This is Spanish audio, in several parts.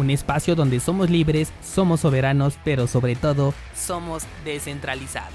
un espacio donde somos libres, somos soberanos, pero sobre todo somos descentralizados.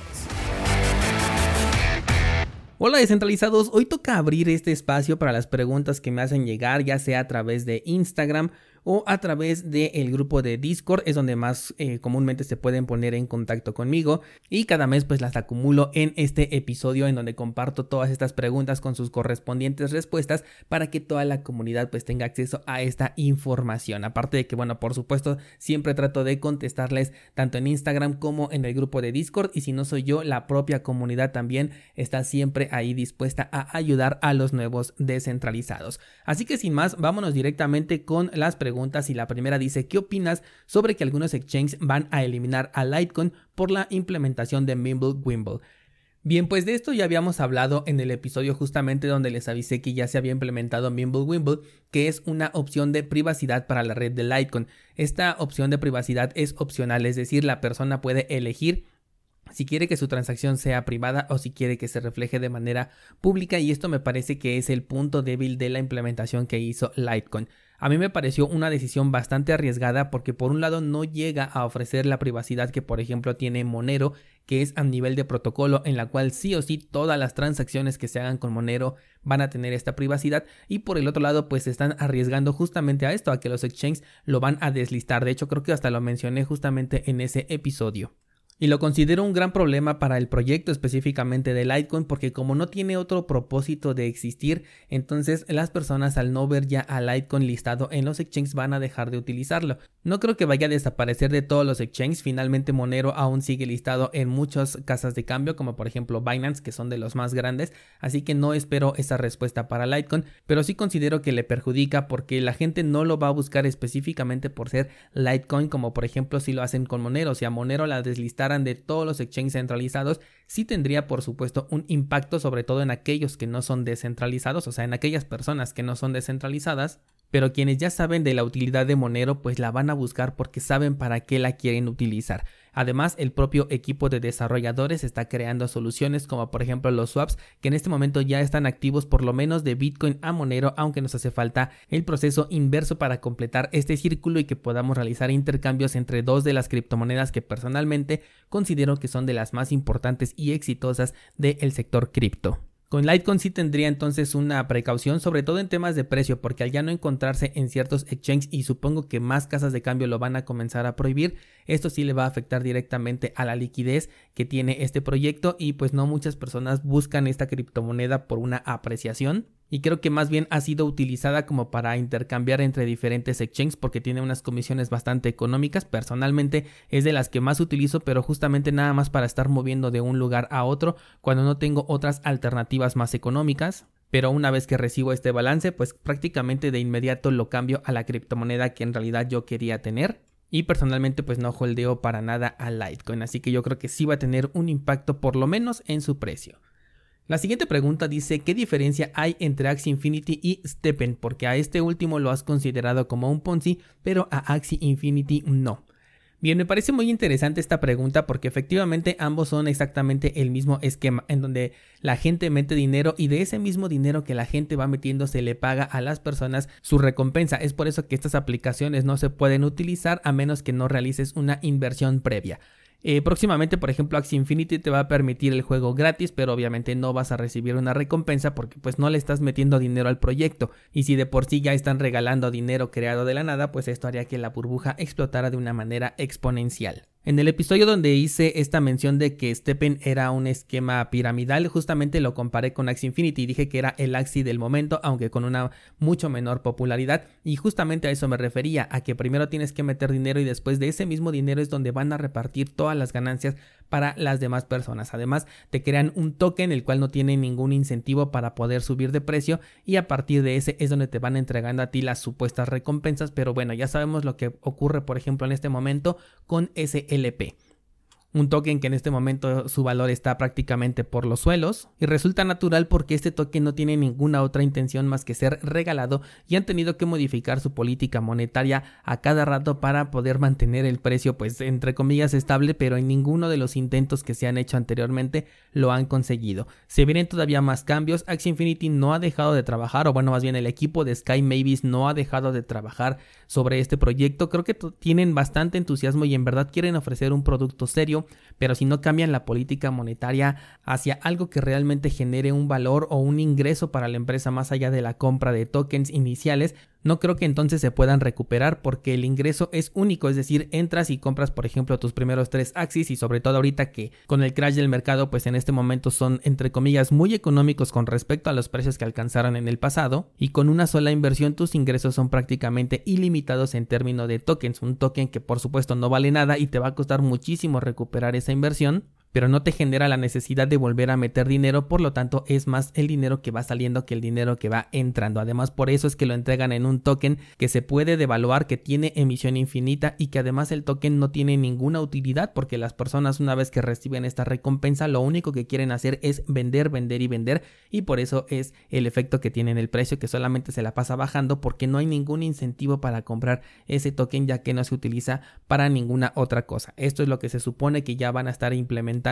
Hola descentralizados, hoy toca abrir este espacio para las preguntas que me hacen llegar, ya sea a través de Instagram o a través del grupo de Discord, es donde más eh, comúnmente se pueden poner en contacto conmigo y cada mes pues las acumulo en este episodio en donde comparto todas estas preguntas con sus correspondientes respuestas para que toda la comunidad pues tenga acceso a esta información. Aparte de que bueno, por supuesto, siempre trato de contestarles tanto en Instagram como en el grupo de Discord y si no soy yo, la propia comunidad también está siempre ahí dispuesta a ayudar a los nuevos descentralizados. Así que sin más, vámonos directamente con las preguntas y la primera dice, ¿qué opinas sobre que algunos exchanges van a eliminar a Litecoin por la implementación de Mimble Wimble? Bien, pues de esto ya habíamos hablado en el episodio justamente donde les avisé que ya se había implementado Mimble Wimble, que es una opción de privacidad para la red de Litecoin. Esta opción de privacidad es opcional, es decir, la persona puede elegir si quiere que su transacción sea privada o si quiere que se refleje de manera pública y esto me parece que es el punto débil de la implementación que hizo Litecoin. A mí me pareció una decisión bastante arriesgada porque por un lado no llega a ofrecer la privacidad que por ejemplo tiene Monero, que es a nivel de protocolo en la cual sí o sí todas las transacciones que se hagan con Monero van a tener esta privacidad y por el otro lado pues están arriesgando justamente a esto, a que los exchanges lo van a deslistar. De hecho creo que hasta lo mencioné justamente en ese episodio. Y lo considero un gran problema para el proyecto específicamente de Litecoin porque como no tiene otro propósito de existir, entonces las personas al no ver ya a Litecoin listado en los exchanges van a dejar de utilizarlo. No creo que vaya a desaparecer de todos los exchanges, finalmente Monero aún sigue listado en muchas casas de cambio como por ejemplo Binance que son de los más grandes, así que no espero esa respuesta para Litecoin, pero sí considero que le perjudica porque la gente no lo va a buscar específicamente por ser Litecoin como por ejemplo si lo hacen con Monero, o sea Monero la deslista de todos los exchanges centralizados, sí tendría por supuesto un impacto sobre todo en aquellos que no son descentralizados, o sea, en aquellas personas que no son descentralizadas, pero quienes ya saben de la utilidad de Monero pues la van a buscar porque saben para qué la quieren utilizar. Además, el propio equipo de desarrolladores está creando soluciones como por ejemplo los swaps que en este momento ya están activos por lo menos de Bitcoin a Monero, aunque nos hace falta el proceso inverso para completar este círculo y que podamos realizar intercambios entre dos de las criptomonedas que personalmente considero que son de las más importantes y exitosas del sector cripto. Con Litecoin sí tendría entonces una precaución, sobre todo en temas de precio, porque al ya no encontrarse en ciertos exchanges y supongo que más casas de cambio lo van a comenzar a prohibir, esto sí le va a afectar directamente a la liquidez que tiene este proyecto y pues no muchas personas buscan esta criptomoneda por una apreciación y creo que más bien ha sido utilizada como para intercambiar entre diferentes exchanges porque tiene unas comisiones bastante económicas. Personalmente es de las que más utilizo, pero justamente nada más para estar moviendo de un lugar a otro cuando no tengo otras alternativas más económicas. Pero una vez que recibo este balance, pues prácticamente de inmediato lo cambio a la criptomoneda que en realidad yo quería tener. Y personalmente pues no holdeo para nada a Litecoin, así que yo creo que sí va a tener un impacto por lo menos en su precio. La siguiente pregunta dice, ¿qué diferencia hay entre Axie Infinity y Steppen? Porque a este último lo has considerado como un Ponzi, pero a Axie Infinity no. Bien, me parece muy interesante esta pregunta porque efectivamente ambos son exactamente el mismo esquema en donde la gente mete dinero y de ese mismo dinero que la gente va metiendo se le paga a las personas su recompensa. Es por eso que estas aplicaciones no se pueden utilizar a menos que no realices una inversión previa. Eh, próximamente, por ejemplo, Axie Infinity te va a permitir el juego gratis, pero obviamente no vas a recibir una recompensa porque pues no le estás metiendo dinero al proyecto. Y si de por sí ya están regalando dinero creado de la nada, pues esto haría que la burbuja explotara de una manera exponencial. En el episodio donde hice esta mención de que Steppen era un esquema piramidal, justamente lo comparé con Axie Infinity y dije que era el Axie del momento, aunque con una mucho menor popularidad. Y justamente a eso me refería, a que primero tienes que meter dinero y después de ese mismo dinero es donde van a repartir todas las ganancias para las demás personas. Además, te crean un token el cual no tiene ningún incentivo para poder subir de precio y a partir de ese es donde te van entregando a ti las supuestas recompensas. Pero bueno, ya sabemos lo que ocurre, por ejemplo, en este momento con ese LP. Un token que en este momento su valor está prácticamente por los suelos. Y resulta natural porque este token no tiene ninguna otra intención más que ser regalado y han tenido que modificar su política monetaria a cada rato para poder mantener el precio pues entre comillas estable pero en ninguno de los intentos que se han hecho anteriormente lo han conseguido. Se vienen todavía más cambios, Axie Infinity no ha dejado de trabajar o bueno más bien el equipo de Sky Mavis no ha dejado de trabajar sobre este proyecto, creo que tienen bastante entusiasmo y en verdad quieren ofrecer un producto serio pero si no cambian la política monetaria hacia algo que realmente genere un valor o un ingreso para la empresa más allá de la compra de tokens iniciales, no creo que entonces se puedan recuperar porque el ingreso es único, es decir, entras y compras por ejemplo tus primeros tres Axis y sobre todo ahorita que con el crash del mercado pues en este momento son entre comillas muy económicos con respecto a los precios que alcanzaron en el pasado y con una sola inversión tus ingresos son prácticamente ilimitados en términos de tokens, un token que por supuesto no vale nada y te va a costar muchísimo recuperar esa inversión pero no te genera la necesidad de volver a meter dinero, por lo tanto es más el dinero que va saliendo que el dinero que va entrando. Además, por eso es que lo entregan en un token que se puede devaluar, que tiene emisión infinita y que además el token no tiene ninguna utilidad porque las personas una vez que reciben esta recompensa lo único que quieren hacer es vender, vender y vender y por eso es el efecto que tiene en el precio que solamente se la pasa bajando porque no hay ningún incentivo para comprar ese token ya que no se utiliza para ninguna otra cosa. Esto es lo que se supone que ya van a estar implementando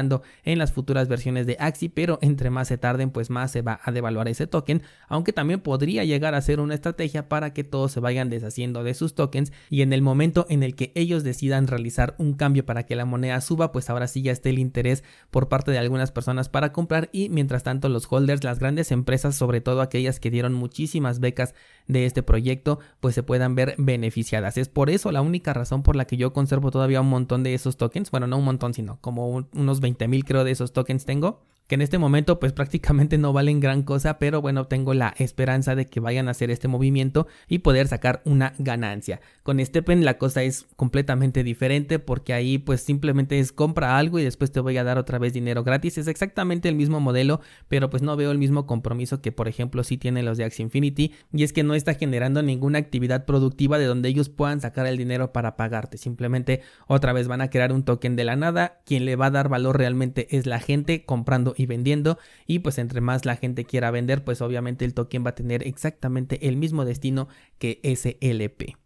en las futuras versiones de Axi, pero entre más se tarden, pues más se va a devaluar ese token, aunque también podría llegar a ser una estrategia para que todos se vayan deshaciendo de sus tokens y en el momento en el que ellos decidan realizar un cambio para que la moneda suba, pues ahora sí ya esté el interés por parte de algunas personas para comprar y mientras tanto los holders, las grandes empresas, sobre todo aquellas que dieron muchísimas becas de este proyecto, pues se puedan ver beneficiadas. Es por eso la única razón por la que yo conservo todavía un montón de esos tokens, bueno, no un montón, sino como unos 20 mil creo de esos tokens tengo que en este momento pues prácticamente no valen gran cosa, pero bueno, tengo la esperanza de que vayan a hacer este movimiento y poder sacar una ganancia. Con Stepen la cosa es completamente diferente porque ahí pues simplemente es compra algo y después te voy a dar otra vez dinero gratis. Es exactamente el mismo modelo, pero pues no veo el mismo compromiso que por ejemplo sí tienen los de Axie Infinity y es que no está generando ninguna actividad productiva de donde ellos puedan sacar el dinero para pagarte. Simplemente otra vez van a crear un token de la nada. Quien le va a dar valor realmente es la gente comprando y vendiendo y pues entre más la gente quiera vender pues obviamente el token va a tener exactamente el mismo destino que SLP.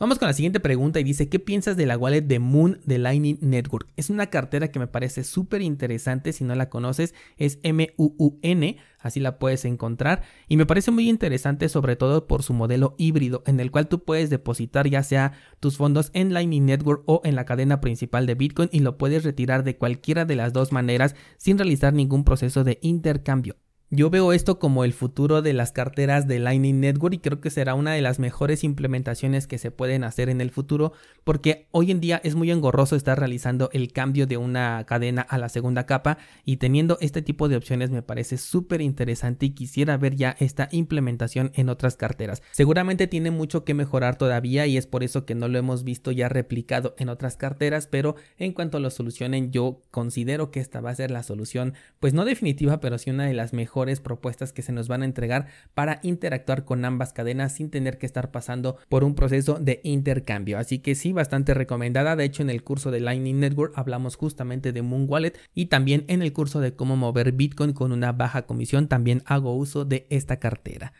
Vamos con la siguiente pregunta y dice, ¿qué piensas de la wallet de Moon de Lightning Network? Es una cartera que me parece súper interesante, si no la conoces es M-U-U-N, así la puedes encontrar y me parece muy interesante sobre todo por su modelo híbrido en el cual tú puedes depositar ya sea tus fondos en Lightning Network o en la cadena principal de Bitcoin y lo puedes retirar de cualquiera de las dos maneras sin realizar ningún proceso de intercambio. Yo veo esto como el futuro de las carteras de Lightning Network y creo que será una de las mejores implementaciones que se pueden hacer en el futuro porque hoy en día es muy engorroso estar realizando el cambio de una cadena a la segunda capa y teniendo este tipo de opciones me parece súper interesante y quisiera ver ya esta implementación en otras carteras. Seguramente tiene mucho que mejorar todavía y es por eso que no lo hemos visto ya replicado en otras carteras, pero en cuanto lo solucionen yo considero que esta va a ser la solución pues no definitiva pero sí una de las mejores propuestas que se nos van a entregar para interactuar con ambas cadenas sin tener que estar pasando por un proceso de intercambio. Así que sí, bastante recomendada. De hecho, en el curso de Lightning Network hablamos justamente de Moon Wallet y también en el curso de cómo mover Bitcoin con una baja comisión también hago uso de esta cartera.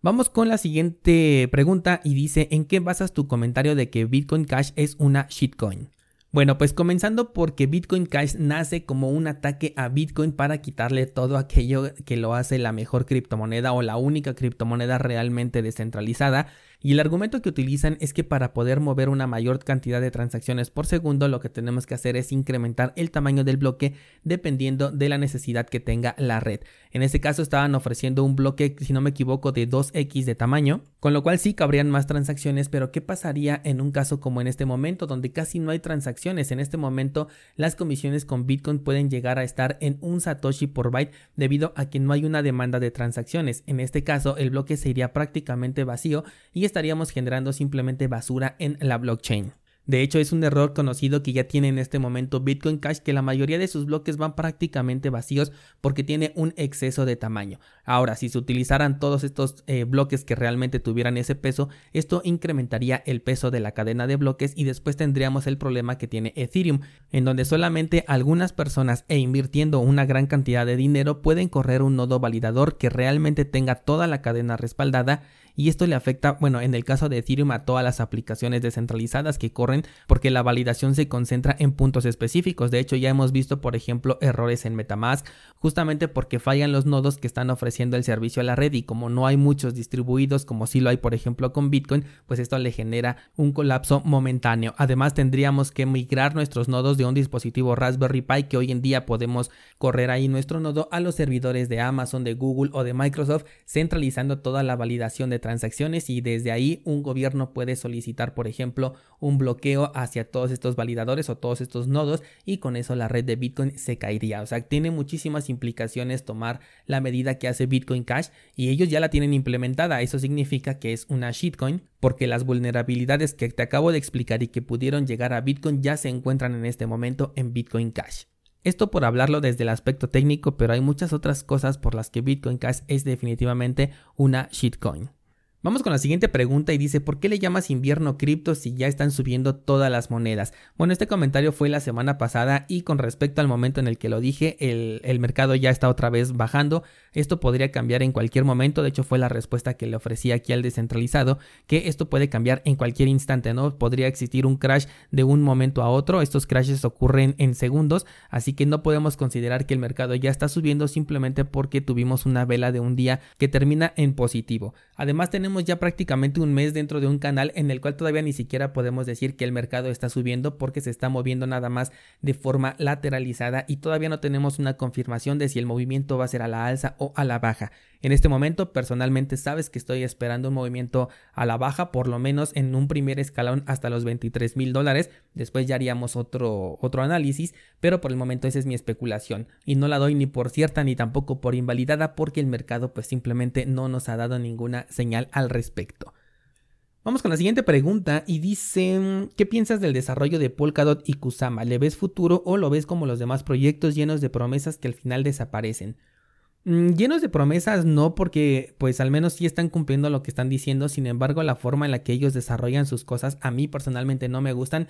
Vamos con la siguiente pregunta y dice, ¿en qué basas tu comentario de que Bitcoin Cash es una shitcoin? Bueno, pues comenzando porque Bitcoin Cash nace como un ataque a Bitcoin para quitarle todo aquello que lo hace la mejor criptomoneda o la única criptomoneda realmente descentralizada y el argumento que utilizan es que para poder mover una mayor cantidad de transacciones por segundo, lo que tenemos que hacer es incrementar el tamaño del bloque dependiendo de la necesidad que tenga la red. En este caso estaban ofreciendo un bloque, si no me equivoco, de 2x de tamaño, con lo cual sí cabrían más transacciones, pero ¿qué pasaría en un caso como en este momento, donde casi no hay transacciones? En este momento las comisiones con Bitcoin pueden llegar a estar en un Satoshi por byte debido a que no hay una demanda de transacciones. En este caso el bloque se iría prácticamente vacío y estaríamos generando simplemente basura en la blockchain. De hecho, es un error conocido que ya tiene en este momento Bitcoin Cash, que la mayoría de sus bloques van prácticamente vacíos porque tiene un exceso de tamaño. Ahora, si se utilizaran todos estos eh, bloques que realmente tuvieran ese peso, esto incrementaría el peso de la cadena de bloques y después tendríamos el problema que tiene Ethereum, en donde solamente algunas personas e invirtiendo una gran cantidad de dinero pueden correr un nodo validador que realmente tenga toda la cadena respaldada y esto le afecta, bueno, en el caso de Ethereum a todas las aplicaciones descentralizadas que corren porque la validación se concentra en puntos específicos. De hecho, ya hemos visto, por ejemplo, errores en Metamask justamente porque fallan los nodos que están ofreciendo el servicio a la red y como no hay muchos distribuidos como si lo hay, por ejemplo, con Bitcoin, pues esto le genera un colapso momentáneo. Además, tendríamos que migrar nuestros nodos de un dispositivo Raspberry Pi que hoy en día podemos correr ahí nuestro nodo a los servidores de Amazon, de Google o de Microsoft, centralizando toda la validación de transacciones y desde ahí un gobierno puede solicitar, por ejemplo, un bloqueo hacia todos estos validadores o todos estos nodos y con eso la red de Bitcoin se caería. O sea, tiene muchísimas implicaciones tomar la medida que hace Bitcoin Cash y ellos ya la tienen implementada. Eso significa que es una shitcoin porque las vulnerabilidades que te acabo de explicar y que pudieron llegar a Bitcoin ya se encuentran en este momento en Bitcoin Cash. Esto por hablarlo desde el aspecto técnico, pero hay muchas otras cosas por las que Bitcoin Cash es definitivamente una shitcoin. Vamos con la siguiente pregunta y dice, ¿por qué le llamas invierno cripto si ya están subiendo todas las monedas? Bueno, este comentario fue la semana pasada y con respecto al momento en el que lo dije, el, mercado ya está otra vez bajando. Esto podría cambiar en cualquier momento, de hecho fue la respuesta que le ofrecí aquí al descentralizado, que esto puede cambiar en cualquier instante, ¿no? Podría existir un crash de un momento a otro, estos crashes ocurren en segundos, así que no podemos considerar que el mercado ya está subiendo simplemente porque tuvimos una vela de un día que termina en positivo. Además tenemos ya prácticamente un mes dentro de un canal en el cual todavía ni siquiera podemos decir que el mercado está subiendo porque se está moviendo nada más de forma lateralizada y todavía no tenemos una confirmación de si el movimiento va a ser a la alza o a la baja. En este momento, personalmente, sabes que estoy esperando un movimiento a la baja, por lo menos en un primer escalón hasta los 23 mil dólares. Después ya haríamos otro, otro análisis, pero por el momento esa es mi especulación y no la doy ni por cierta ni tampoco por invalidada porque el mercado pues simplemente no nos ha dado ninguna señal al respecto. Vamos con la siguiente pregunta y dice, ¿qué piensas del desarrollo de Polkadot y Kusama? ¿Le ves futuro o lo ves como los demás proyectos llenos de promesas que al final desaparecen? Mm, llenos de promesas no, porque pues al menos sí están cumpliendo lo que están diciendo, sin embargo la forma en la que ellos desarrollan sus cosas a mí personalmente no me gustan.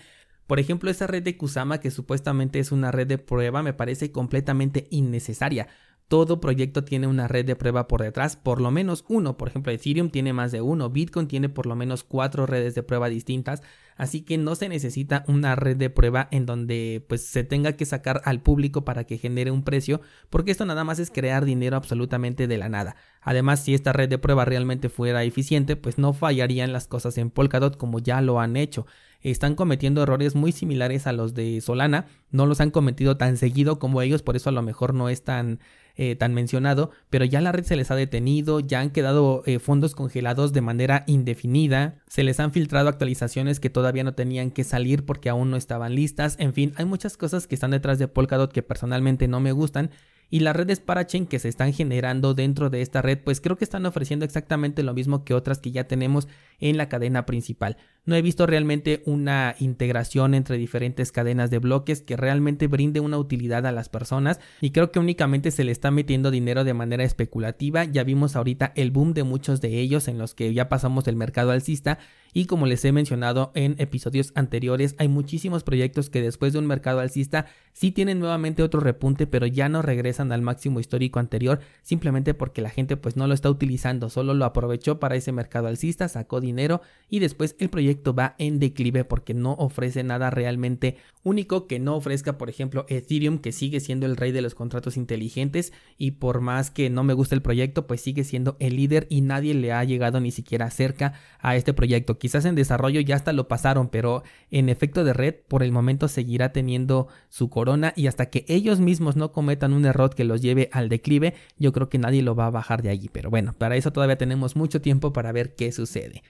Por ejemplo, esa red de Kusama que supuestamente es una red de prueba me parece completamente innecesaria todo proyecto tiene una red de prueba por detrás, por lo menos uno. Por ejemplo, Ethereum tiene más de uno, Bitcoin tiene por lo menos cuatro redes de prueba distintas, así que no se necesita una red de prueba en donde pues se tenga que sacar al público para que genere un precio, porque esto nada más es crear dinero absolutamente de la nada. Además, si esta red de prueba realmente fuera eficiente, pues no fallarían las cosas en Polkadot como ya lo han hecho están cometiendo errores muy similares a los de Solana, no los han cometido tan seguido como ellos, por eso a lo mejor no es tan eh, tan mencionado, pero ya la red se les ha detenido, ya han quedado eh, fondos congelados de manera indefinida, se les han filtrado actualizaciones que todavía no tenían que salir porque aún no estaban listas, en fin, hay muchas cosas que están detrás de Polkadot que personalmente no me gustan y las redes parachain que se están generando dentro de esta red, pues creo que están ofreciendo exactamente lo mismo que otras que ya tenemos en la cadena principal. No he visto realmente una integración entre diferentes cadenas de bloques que realmente brinde una utilidad a las personas y creo que únicamente se le está metiendo dinero de manera especulativa. Ya vimos ahorita el boom de muchos de ellos en los que ya pasamos del mercado alcista y como les he mencionado en episodios anteriores, hay muchísimos proyectos que después de un mercado alcista sí tienen nuevamente otro repunte, pero ya no regresan al máximo histórico anterior, simplemente porque la gente pues no lo está utilizando, solo lo aprovechó para ese mercado alcista, sacó dinero y después el proyecto va en declive porque no ofrece nada realmente único que no ofrezca, por ejemplo, Ethereum, que sigue siendo el rey de los contratos inteligentes y por más que no me guste el proyecto, pues sigue siendo el líder y nadie le ha llegado ni siquiera cerca a este proyecto. Quizás en desarrollo ya hasta lo pasaron, pero en efecto de red por el momento seguirá teniendo su corona y hasta que ellos mismos no cometan un error que los lleve al declive, yo creo que nadie lo va a bajar de allí. Pero bueno, para eso todavía tenemos mucho tiempo para ver qué sucede.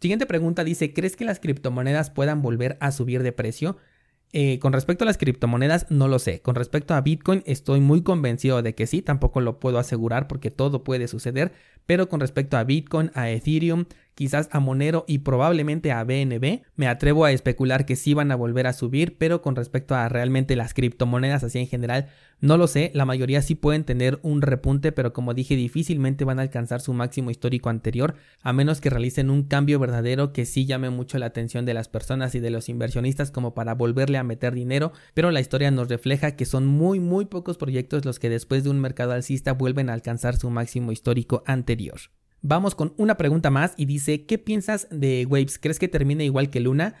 Siguiente pregunta dice, ¿crees que las criptomonedas puedan volver a subir de precio? Eh, con respecto a las criptomonedas, no lo sé. Con respecto a Bitcoin, estoy muy convencido de que sí, tampoco lo puedo asegurar porque todo puede suceder, pero con respecto a Bitcoin, a Ethereum, quizás a Monero y probablemente a BNB. Me atrevo a especular que sí van a volver a subir, pero con respecto a realmente las criptomonedas así en general, no lo sé, la mayoría sí pueden tener un repunte, pero como dije, difícilmente van a alcanzar su máximo histórico anterior, a menos que realicen un cambio verdadero que sí llame mucho la atención de las personas y de los inversionistas como para volverle a meter dinero, pero la historia nos refleja que son muy muy pocos proyectos los que después de un mercado alcista vuelven a alcanzar su máximo histórico anterior. Vamos con una pregunta más y dice, ¿qué piensas de Waves? ¿Crees que termine igual que Luna?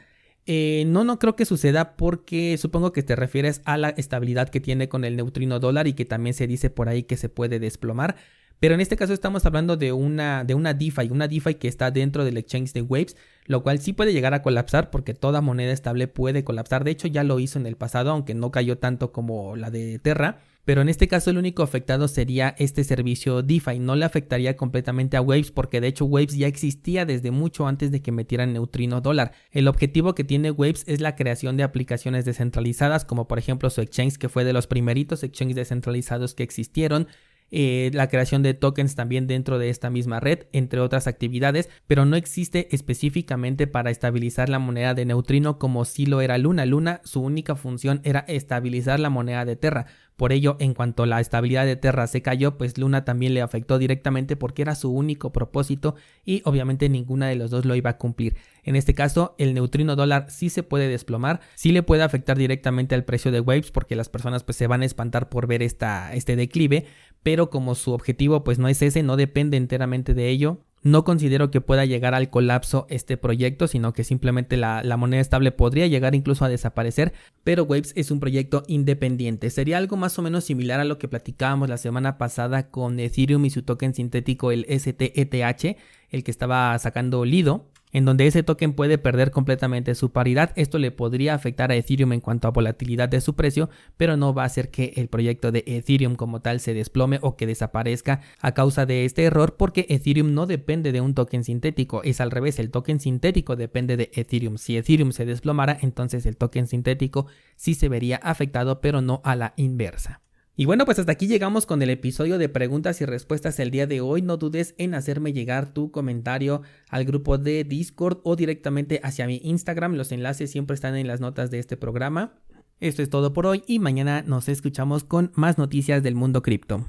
Eh, no, no creo que suceda porque supongo que te refieres a la estabilidad que tiene con el neutrino dólar y que también se dice por ahí que se puede desplomar. Pero en este caso estamos hablando de una, de una DeFi, una DeFi que está dentro del exchange de Waves, lo cual sí puede llegar a colapsar porque toda moneda estable puede colapsar. De hecho ya lo hizo en el pasado, aunque no cayó tanto como la de Terra. Pero en este caso el único afectado sería este servicio DeFi, no le afectaría completamente a Waves porque de hecho Waves ya existía desde mucho antes de que metieran neutrino dólar. El objetivo que tiene Waves es la creación de aplicaciones descentralizadas como por ejemplo su exchange que fue de los primeritos exchanges descentralizados que existieron eh, la creación de tokens también dentro de esta misma red, entre otras actividades, pero no existe específicamente para estabilizar la moneda de neutrino como si lo era Luna. Luna, su única función era estabilizar la moneda de Terra. Por ello, en cuanto la estabilidad de Terra se cayó, pues Luna también le afectó directamente porque era su único propósito y obviamente ninguna de los dos lo iba a cumplir. En este caso, el neutrino dólar sí se puede desplomar, sí le puede afectar directamente al precio de Waves porque las personas pues se van a espantar por ver esta, este declive, pero como su objetivo pues no es ese, no depende enteramente de ello, no considero que pueda llegar al colapso este proyecto, sino que simplemente la, moneda estable podría llegar incluso a desaparecer, pero Waves es un proyecto independiente. Sería algo más o menos similar a lo que platicábamos la semana pasada con Ethereum y su token sintético, el STETH, el que estaba sacando Lido en donde ese token puede perder completamente su paridad. Esto le podría afectar a Ethereum en cuanto a volatilidad de su precio, pero no va a hacer que el proyecto de Ethereum como tal se desplome o que desaparezca a causa de este error, porque Ethereum no depende de un token sintético, es al revés, el token sintético depende de Ethereum. Si Ethereum se desplomara, entonces el token sintético sí se vería afectado, pero no a la inversa. Y bueno, pues hasta aquí llegamos con el episodio de preguntas y respuestas el día de hoy. No dudes en hacerme llegar tu comentario al grupo de Discord o directamente hacia mi Instagram. Los enlaces siempre están en las notas de este programa. Esto es todo por hoy y mañana nos escuchamos con más noticias del mundo cripto.